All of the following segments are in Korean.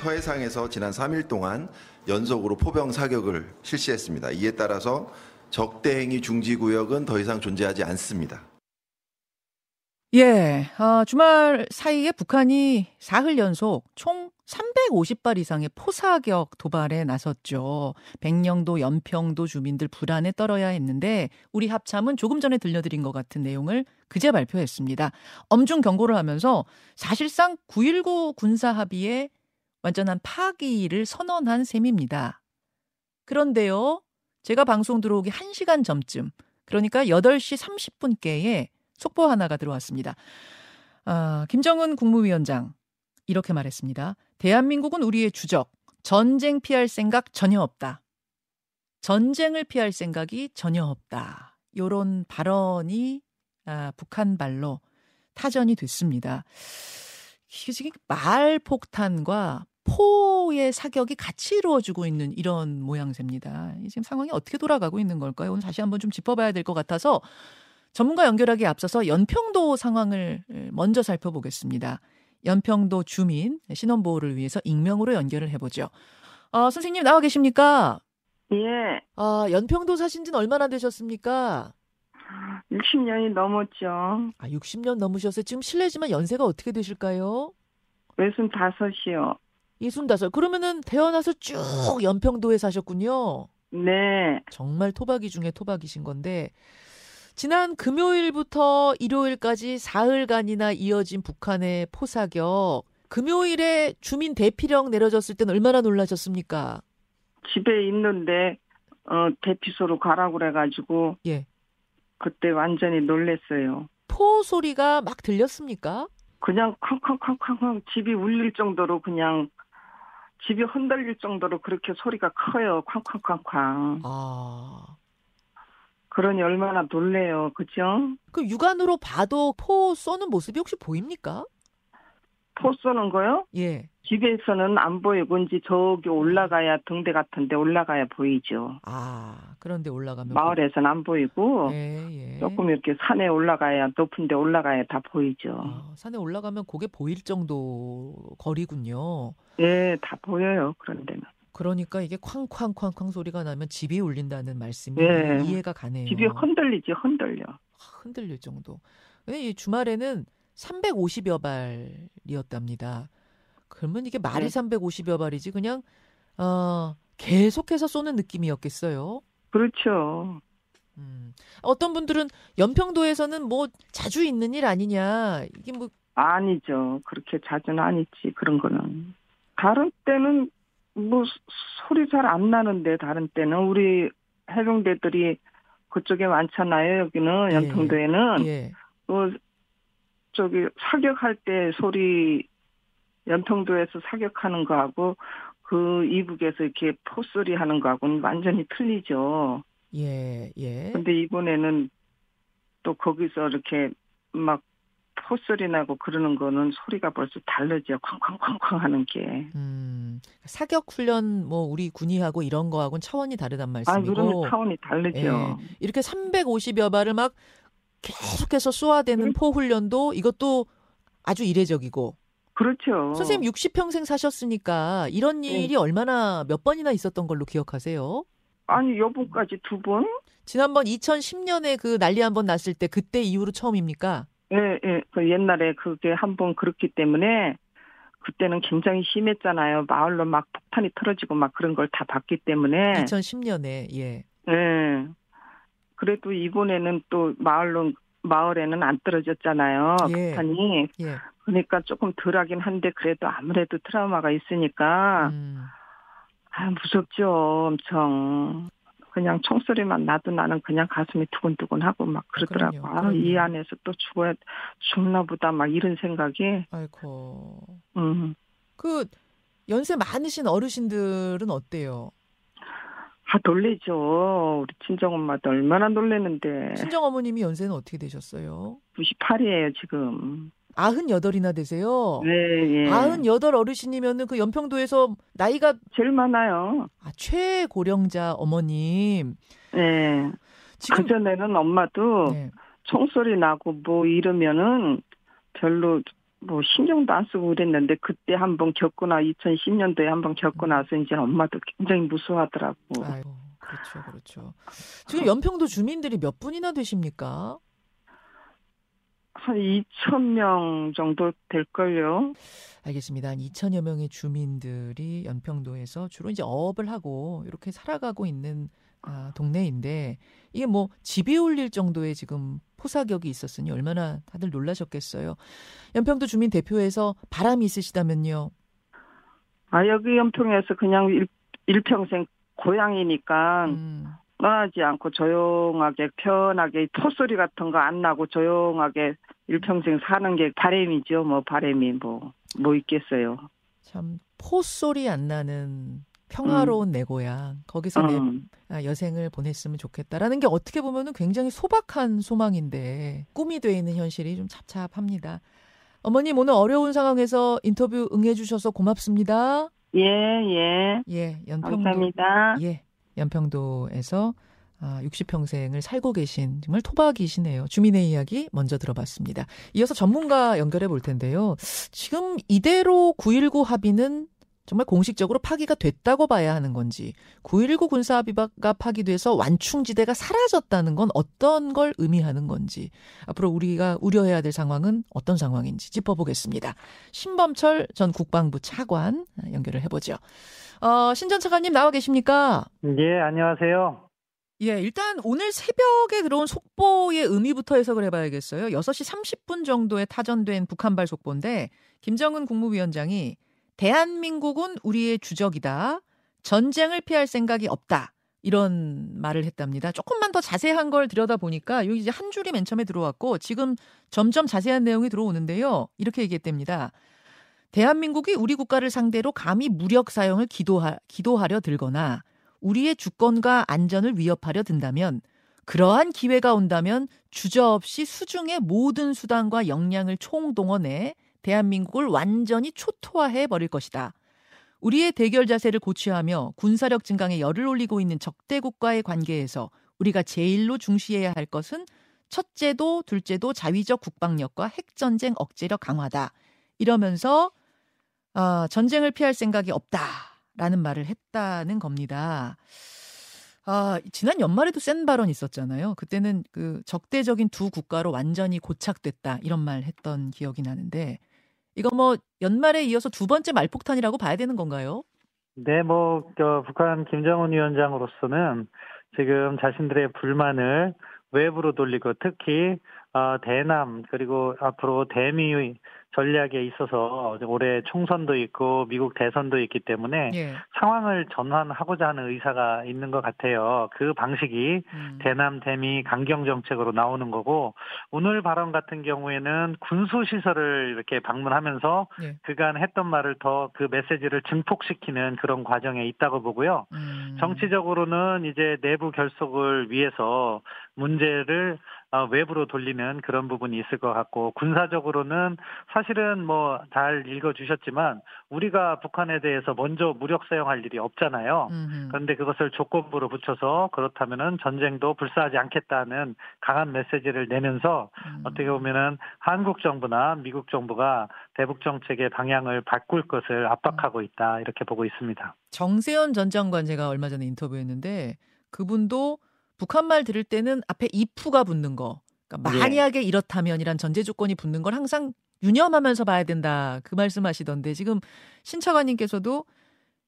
서해상에서 지난 3일 동안 연속으로 포병 사격을 실시했습니다. 이에 따라서 적대행위 중지 구역은 더 이상 존재하지 않습니다. 예, 어, 주말 사이에 북한이 사흘 연속 총 350발 이상의 포사격 도발에 나섰죠. 백령도, 연평도 주민들 불안에 떨어야 했는데 우리 합참은 조금 전에 들려드린 것 같은 내용을 그제 발표했습니다. 엄중 경고를 하면서 사실상 9.19 군사 합의에 완전한 파기를 선언한 셈입니다. 그런데요, 제가 방송 들어오기 1시간 전쯤, 그러니까 8시 30분께에 속보 하나가 들어왔습니다. 아, 김정은 국무위원장 이렇게 말했습니다. 대한민국은 우리의 주적, 전쟁 피할 생각 전혀 없다. 전쟁을 피할 생각이 전혀 없다. 요런 발언이 아, 북한 발로 타전이 됐습니다. 이게 지금 말 폭탄과 포의 사격이 같이 이루어지고 있는 이런 모양새입니다. 지금 상황이 어떻게 돌아가고 있는 걸까요? 오늘 다시 한번 좀 짚어봐야 될 것 같아서 전문가 연결하기에 앞서서 연평도 상황을 먼저 살펴보겠습니다. 연평도 주민 신원 보호를 위해서 익명으로 연결을 해보죠. 아, 선생님 나와 계십니까? 예. 아, 연평도 사신 지는 얼마나 되셨습니까? 60년이 넘었죠. 아, 60년 넘으셨어요. 지금 실례지만 연세가 어떻게 되실까요? 외순 다섯이요. 이순다섯. 그러면은 태어나서 쭉 연평도에 사셨군요. 네. 정말 토박이 중에 토박이신 건데 지난 금요일부터 일요일까지 사흘간이나 이어진 북한의 포사격. 금요일에 주민 대피령 내려졌을 때는 얼마나 놀라셨습니까? 집에 있는데 어 대피소로 가라고 그래가지고 예. 그때 완전히 놀랬어요. 포 소리가 막 들렸습니까? 그냥 쾅쾅쾅쾅쾅 집이 울릴 정도로 그냥 집이 흔들릴 정도로 그렇게 소리가 커요. 쾅쾅쾅쾅. 아. 그러니 얼마나 놀래요. 그죠? 그 육안으로 봐도 포 쏘는 모습이 혹시 보입니까? 포 쏘는 거요? 예. 집에서는 안 보이고 이제 저기 올라가야 등대 같은데 올라가야 보이죠. 아, 그런데 올라가면 마을에서는 안 보이고 보... 예, 예. 조금 이렇게 산에 올라가야 높은데 올라가야 다 보이죠. 아, 산에 올라가면 그게 보일 정도 거리군요. 예, 다 보여요. 그런 데는. 그러니까 이게 쾅쾅쾅쾅 소리가 나면 집이 울린다는 말씀이 예. 이해가 가네요. 집이 흔들리지 흔들려. 흔들릴 정도. 이 주말에는 350여 발이었답니다. 그러면 이게 말이 네. 350여 발이지 그냥 어, 계속해서 쏘는 느낌이었겠어요. 그렇죠. 음. 어떤 분들은 연평도에서는 뭐 자주 있는 일 아니냐 이게 뭐 아니죠. 그렇게 자주는 아니지 그런 거는. 다른 때는 뭐 소리 잘 안 나는데 다른 때는 우리 해병대들이 그쪽에 많잖아요. 여기는 연평도에는 예. 예. 뭐 저기 사격할 때 소리 연평도에서 사격하는 거하고 그 이북에서 이렇게 포소리 하는 거하고는 완전히 틀리죠. 예, 예. 근데 이번에는 또 거기서 이렇게 막 포소리 나고 그러는 거는 소리가 벌써 다르죠. 쾅쾅쾅쾅 하는 게. 음, 사격 훈련 뭐 우리 군이하고 이런 거하고는 차원이 다르단 말씀이고. 아, 그러면 차원이 다르죠. 예. 이렇게 350여 발을 막 계속해서 쏘아대는 음. 포 훈련도 이것도 아주 이례적이고. 그렇죠. 선생님 60평생 사셨으니까 이런 네. 일이 네. 얼마나 몇 번이나 있었던 걸로 기억하세요? 아니, 여분까지 두 번? 지난번 2010년에 그 난리 한 번 났을 때 그때 이후로 처음입니까? 예, 예. 그 옛날에 그게 한 번 그렇기 때문에 그때는 굉장히 심했잖아요. 마을로 막 폭탄이 터져지고 막 그런 걸 다 봤기 때문에. 2010년에, 예. 예. 그래도 이번에는 또 마을로 마을에는 안 떨어졌잖아요. 예. 폭탄이. 예. 그러니까 조금 덜하긴 한데 그래도 아무래도 트라우마가 있으니까 음. 아 무섭죠 엄청. 그냥 총소리만 나도 나는 그냥 가슴이 두근두근하고 막 그러더라고. 아, 그럼요, 이 안에서 또 죽어야 죽나 보다 막 이런 생각이. 아이고. 음. 그 연세 많으신 어르신들은 어때요? 아 놀래죠. 우리 친정 엄마도 얼마나 놀래는데. 친정 어머님이 연세는 어떻게 되셨어요? 98이에요 지금. 아흔여덟이나 되세요. 네, 예. 아흔여덟 어르신이면은 그 연평도에서 나이가 제일 많아요. 아, 최고령자 어머님. 네. 지금 그전에는 엄마도 네. 총소리 나고 뭐 이러면은 별로 뭐 신경도 안 쓰고 그랬는데 그때 한 번 겪고 나 2010년도에 한 번 겪고 나서 이제 엄마도 굉장히 무서워하더라고. 아이고, 그렇죠, 그렇죠. 지금 연평도 주민들이 몇 분이나 되십니까? 한 2천 명 정도 될걸요. 알겠습니다. 한 2천여 명의 주민들이 연평도에서 주로 이제 어업을 하고 이렇게 살아가고 있는 아, 동네인데 이게 뭐 집이 울릴 정도의 지금 포사격이 있었으니 얼마나 다들 놀라셨겠어요. 연평도 주민 대표에서 바람이 있으시다면요. 아 여기 연평에서 그냥 일, 일평생 고향이니까 음, 떠나지 않고 조용하게 편하게 토소리 같은 거 안 나고 조용하게 일평생 사는 게 바람이죠. 뭐 바람이 뭐뭐 있겠어요. 참 포소리 안 나는 평화로운 내 고향 거기서 내 음. 아, 여생을 보냈으면 좋겠다라는 게 어떻게 보면은 굉장히 소박한 소망인데 꿈이 돼 있는 현실이 좀 찹찹합니다. 어머님 오늘 어려운 상황에서 인터뷰 응해주셔서 고맙습니다. 예, 예. 예, 연평도 감사합니다. 예, 연평도에서 아, 60평생을 살고 계신 정말 토박이시네요. 주민의 이야기 먼저 들어봤습니다. 이어서 전문가 연결해 볼 텐데요. 지금 이대로 9.19 합의는 정말 공식적으로 파기가 됐다고 봐야 하는 건지, 9.19 군사합의가 파기돼서 완충지대가 사라졌다는 건 어떤 걸 의미하는 건지, 앞으로 우리가 우려해야 될 상황은 어떤 상황인지 짚어보겠습니다. 신범철 전 국방부 차관 연결을 해보죠. 어, 신전 차관님 나와 계십니까? 예, 안녕하세요. 예, 일단 오늘 새벽에 들어온 속보의 의미부터 해석을 해봐야겠어요. 6시 30분 정도에 타전된 북한발 속보인데 김정은 국무위원장이 대한민국은 우리의 주적이다. 전쟁을 피할 생각이 없다. 이런 말을 했답니다. 조금만 더 자세한 걸 들여다 보니까 여기 이제 한 줄이 맨 처음에 들어왔고 지금 점점 자세한 내용이 들어오는데요. 이렇게 얘기했답니다. 대한민국이 우리 국가를 상대로 감히 무력 사용을 기도하, 기도하려 들거나 우리의 주권과 안전을 위협하려 든다면 그러한 기회가 온다면 주저없이 수중의 모든 수단과 역량을 총동원해 대한민국을 완전히 초토화해 버릴 것이다. 우리의 대결 자세를 고취하며 군사력 증강에 열을 올리고 있는 적대국과의 관계에서 우리가 제일로 중시해야 할 것은 첫째도 둘째도 자위적 국방력과 핵전쟁 억제력 강화다. 이러면서 아, 전쟁을 피할 생각이 없다라는 말을 했다는 겁니다. 아, 지난 연말에도 센 발언 있었잖아요. 그때는 그 적대적인 두 국가로 완전히 고착됐다 이런 말 했던 기억이 나는데 이거 뭐 연말에 이어서 두 번째 말폭탄이라고 봐야 되는 건가요? 네, 뭐, 저, 북한 김정은 위원장으로서는 지금 자신들의 불만을 외부로 돌리고 특히, 어, 대남, 그리고 앞으로 대미 전략에 있어서 올해 총선도 있고 미국 대선도 있기 때문에 예. 상황을 전환하고자 하는 의사가 있는 것 같아요. 그 방식이 음. 대남 대미 강경 정책으로 나오는 거고 오늘 발언 같은 경우에는 군수 시설을 이렇게 방문하면서 예. 그간 했던 말을 더 그 메시지를 증폭시키는 그런 과정에 있다고 보고요. 음. 정치적으로는 이제 내부 결속을 위해서 문제를 어, 외부로 돌리는 그런 부분이 있을 것 같고 군사적으로는 사실은 뭐 잘 읽어주셨지만 우리가 북한에 대해서 먼저 무력 사용할 일이 없잖아요. 음흠. 그런데 그것을 조건부로 붙여서 그렇다면은 전쟁도 불사하지 않겠다는 강한 메시지를 내면서 음. 어떻게 보면은 한국 정부나 미국 정부가 대북 정책의 방향을 바꿀 것을 압박하고 있다 이렇게 보고 있습니다. 정세현 전 장관 제가 얼마 전에 인터뷰했는데 그분도 북한 말 들을 때는 앞에 if가 붙는 거. 그러니까 예. 만약에 이렇다면이란 전제 조건이 붙는 걸 항상 유념하면서 봐야 된다. 그 말씀하시던데 지금 신차관님께서도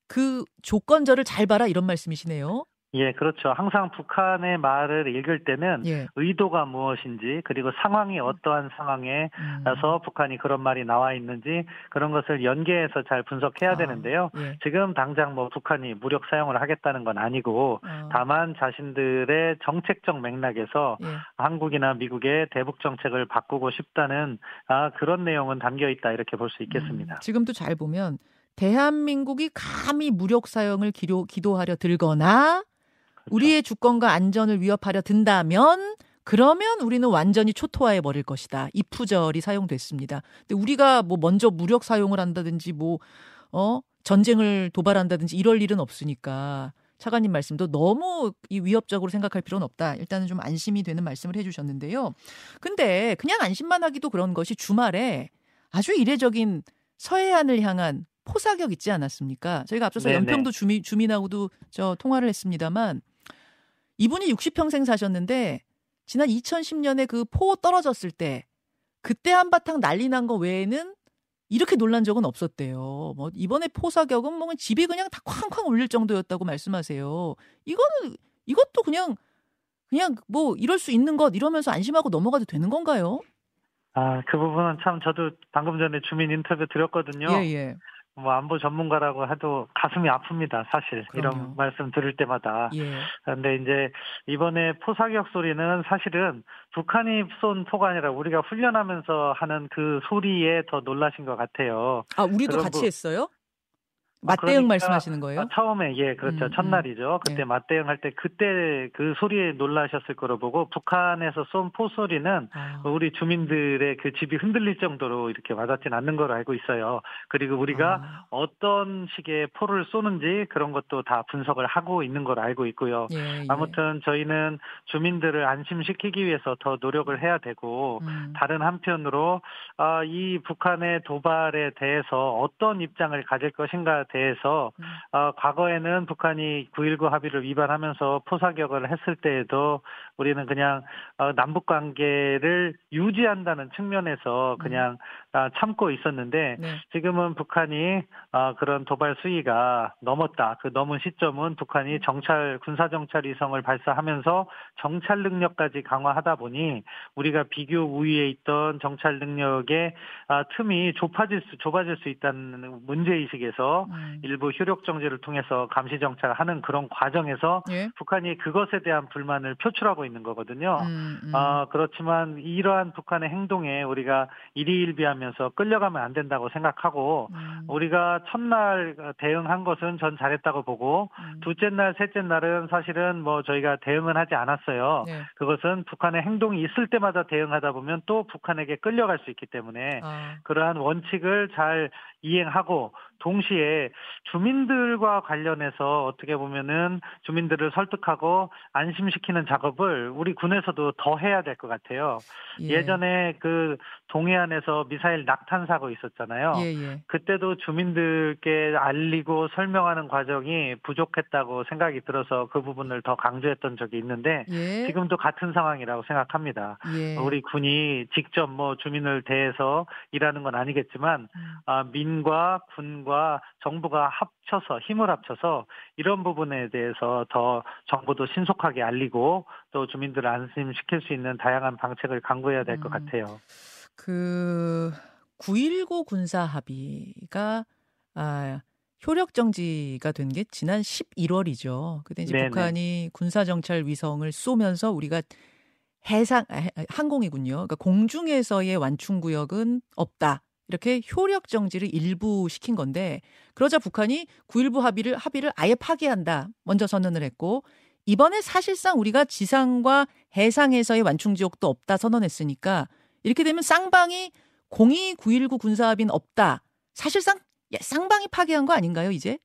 그 조건절을 잘 봐라 이런 말씀이시네요. 예, 그렇죠. 항상 북한의 말을 읽을 때는 예. 의도가 무엇인지 그리고 상황이 어떠한 상황에 음. 서 북한이 그런 말이 나와 있는지 그런 것을 연계해서 잘 분석해야 아, 되는데요. 예. 지금 당장 뭐 북한이 무력 사용을 하겠다는 건 아니고 어, 다만 자신들의 정책적 맥락에서 예. 한국이나 미국의 대북 정책을 바꾸고 싶다는 아, 그런 내용은 담겨 있다 이렇게 볼 수 있겠습니다. 음, 지금도 잘 보면 대한민국이 감히 무력 사용을 기도, 기도하려 들거나. 우리의 주권과 안전을 위협하려 든다면 그러면 우리는 완전히 초토화해 버릴 것이다. 이 푸절이 사용됐습니다. 근데 우리가 뭐 먼저 무력 사용을 한다든지 뭐 어? 전쟁을 도발한다든지 이럴 일은 없으니까 차관님 말씀도 너무 이 위협적으로 생각할 필요는 없다. 일단은 좀 안심이 되는 말씀을 해 주셨는데요. 근데 그냥 안심만 하기도 그런 것이 주말에 아주 이례적인 서해안을 향한 포사격 있지 않았습니까? 저희가 앞서서 네네. 연평도 주민, 주민하고도 저 통화를 했습니다만 이분이 60평생 사셨는데 지난 2010년에 그 포 떨어졌을 때 그때 한바탕 난리 난 거 외에는 이렇게 놀란 적은 없었대요. 뭐 이번에 포 사격은 뭐 집이 그냥 다 쾅쾅 울릴 정도였다고 말씀하세요. 이거는 이것도 그냥 그냥 뭐 이럴 수 있는 것 이러면서 안심하고 넘어가도 되는 건가요? 아, 그 부분은 참 저도 방금 전에 주민 인터뷰 드렸거든요. 예, 예. 뭐 안보 전문가라고 해도 가슴이 아픕니다, 사실. 그럼요. 이런 말씀 들을 때마다. 예. 근데 이제 이번에 포사격 소리는 사실은 북한이 쏜 포가 아니라 우리가 훈련하면서 하는 그 소리에 더 놀라신 것 같아요. 아, 우리도 같이 거- 했어요? 아, 맞대응 그러니까- 말씀하시는 거예요? 아, 처음에 예 그렇죠 음, 첫날이죠 그때 네. 맞대응 할 때 그때 그 소리에 놀라셨을 거로 보고 북한에서 쏜 포 소리는 아, 우리 주민들의 그 집이 흔들릴 정도로 이렇게 와닿진 않는 걸로 알고 있어요. 그리고 우리가 아, 어떤 식의 포를 쏘는지 그런 것도 다 분석을 하고 있는 걸 알고 있고요. 예, 예. 아무튼 저희는 주민들을 안심시키기 위해서 더 노력을 해야 되고 음, 다른 한편으로 아, 이 북한의 도발에 대해서 어떤 입장을 가질 것인가 대해서 음. 어, 과거에는 북한이 9.19 합의를 위반하면서 포사격을 했을 때에도 우리는 그냥 어, 남북 관계를 유지한다는 측면에서 그냥 아, 참고 있었는데 네. 지금은 북한이 어, 그런 도발 수위가 넘었다. 그 넘은 시점은 북한이 정찰 군사 정찰 위성을 발사하면서 정찰 능력까지 강화하다 보니 우리가 비교 우위에 있던 정찰 능력의 아, 틈이 좁아질 수 좁아질 수 있다는 문제 의식에서 음, 일부 효력 정지를 통해서 감시 정찰하는 그런 과정에서 예. 북한이 그것에 대한 불만을 표출하고 있는 거거든요. 음, 음. 어, 그렇지만 이러한 북한의 행동에 우리가 일희일비하면서 끌려가면 안 된다고 생각하고 음, 우리가 첫날 대응한 것은 전 잘했다고 보고 음. 둘째 날, 셋째 날은 사실은 뭐 저희가 대응은 하지 않았어요. 네. 그것은 북한의 행동이 있을 때마다 대응하다 보면 또 북한에게 끌려갈 수 있기 때문에 아, 그러한 원칙을 잘 이행하고 동시에 주민들과 관련해서 어떻게 보면은 주민들을 설득하고 안심시키는 작업을 우리 군에서도 더 해야 될 것 같아요. 예. 예전에 그 동해안에서 미사일 낙탄 사고 있었잖아요. 예, 예. 그때도 주민들께 알리고 설명하는 과정이 부족했다고 생각이 들어서 그 부분을 더 강조했던 적이 있는데 예. 지금도 같은 상황이라고 생각합니다. 예. 우리 군이 직접 뭐 주민을 대해서 일하는 건 아니겠지만 음. 아, 민과 군과 정부가 합쳐서 힘을 합쳐서 이런 부분에 대해서 더 정부도 신속하게 알리고 또 주민들을 안심시킬 수 있는 다양한 방책을 강구해야 될것 음. 같아요. 그 9.19 군사 합의가 아, 효력 정지가 된 게 지난 11월이죠. 그때 이제 네네. 북한이 군사 정찰 위성을 쏘면서 우리가 해상 아, 해- 항공이군요. 그러니까 공중에서의 완충 구역은 없다. 이렇게 효력 정지를 일부 시킨 건데 그러자 북한이 9.19 합의를 합의를 아예 파기한다. 먼저 선언을 했고 이번에 사실상 우리가 지상과 해상에서의 완충 지역도 없다 선언했으니까 이렇게 되면 쌍방이 02 919 군사 합의는 없다. 사실상 예, 쌍방이 파기한 거 아닌가요, 이제?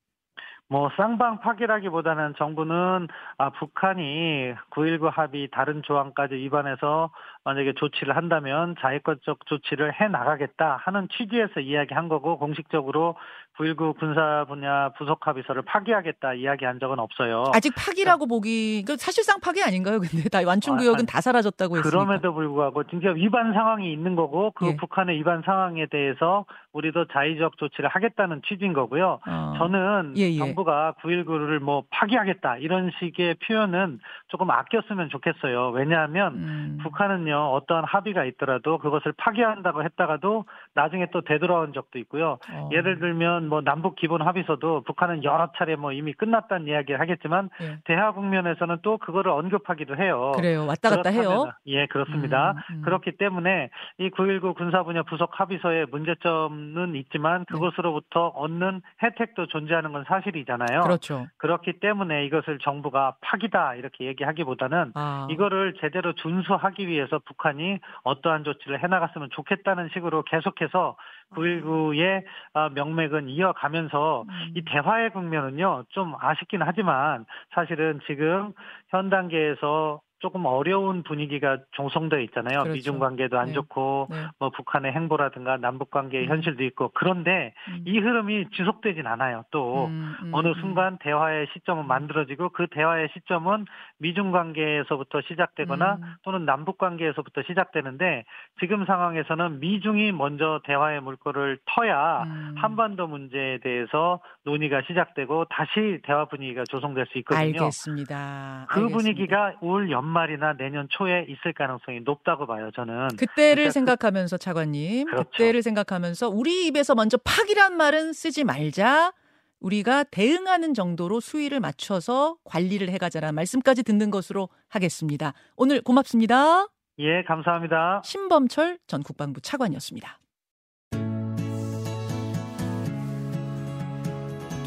뭐 쌍방 파기라기보다는 정부는 아, 북한이 9.19 합의 다른 조항까지 위반해서 만약에 조치를 한다면 자위권적 조치를 해 나가겠다 하는 취지에서 이야기한 거고 공식적으로 9.19 군사 분야 부속 합의서를 파기하겠다 이야기한 적은 없어요. 아직 파기라고 보기 그 사실상 파기 아닌가요? 근데 다 완충 아, 구역은 아니, 다 사라졌다고 했으니까. 그럼에도 불구하고 진짜 위반 상황이 있는 거고 그 예. 북한의 위반 상황에 대해서 우리도 자의적 조치를 하겠다는 취지인 거고요. 어. 저는 예, 예. 정부가 9.19를 뭐 파기하겠다 이런 식의 표현은 조금 아꼈으면 좋겠어요. 왜냐하면 음. 북한은요 어떠한 합의가 있더라도 그것을 파기한다고 했다가도 나중에 또 되돌아온 적도 있고요. 어. 예를 들면 뭐 남북 기본 합의서도 북한은 여러 차례 뭐 이미 끝났다는 이야기를 하겠지만 예. 대화 국면에서는 또 그거를 언급하기도 해요. 그래요. 왔다 갔다 해요. 예, 그렇습니다. 음, 음. 그렇기 때문에 이 9.19 군사 분야 부속 합의서의 문제점은 있지만 그것으로부터 얻는 혜택도 존재하는 건 사실이잖아요. 그렇죠. 그렇기 때문에 이것을 정부가 파기다 이렇게 얘기하기보다는 아. 이거를 제대로 준수하기 위해서 북한이 어떠한 조치를 해나갔으면 좋겠다는 식으로 계속해서 9.19의 아, 명맥은 이어가면서 음. 이 대화의 국면은요 좀 아쉽긴 하지만 사실은 지금 현 단계에서 조금 어려운 분위기가 종성되어 있잖아요. 그렇죠. 미중 관계도 안 네. 좋고 네. 뭐 북한의 행보라든가 남북 관계의 음. 현실도 있고 그런데 음. 이 흐름이 지속되진 않아요. 또 음, 음, 어느 음. 순간 대화의 시점은 만들어지고 그 대화의 시점은 미중 관계에서부터 시작되거나 음. 또는 남북 관계에서부터 시작되는데 지금 상황에서는 미중이 먼저 대화의 물꼬를 터야 음. 한반도 문제에 대해서 논의가 시작되고 다시 대화 분위기가 조성될 수 있거든요. 알겠습니다. 그 알겠습니다. 분위기가 올 연 말이나 내년 초에 있을 가능성이 높다고 봐요, 저는. 그때를 그러니까 그- 생각하면서 차관님, 그렇죠. 그때를 생각하면서 우리 입에서 먼저 팍이란 말은 쓰지 말자. 우리가 대응하는 정도로 수위를 맞춰서 관리를 해가자라는 말씀까지 듣는 것으로 하겠습니다. 오늘 고맙습니다. 예, 감사합니다. 신범철 전 국방부 차관이었습니다.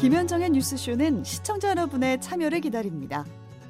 김현정의 뉴스쇼는 시청자 여러분의 참여를 기다립니다.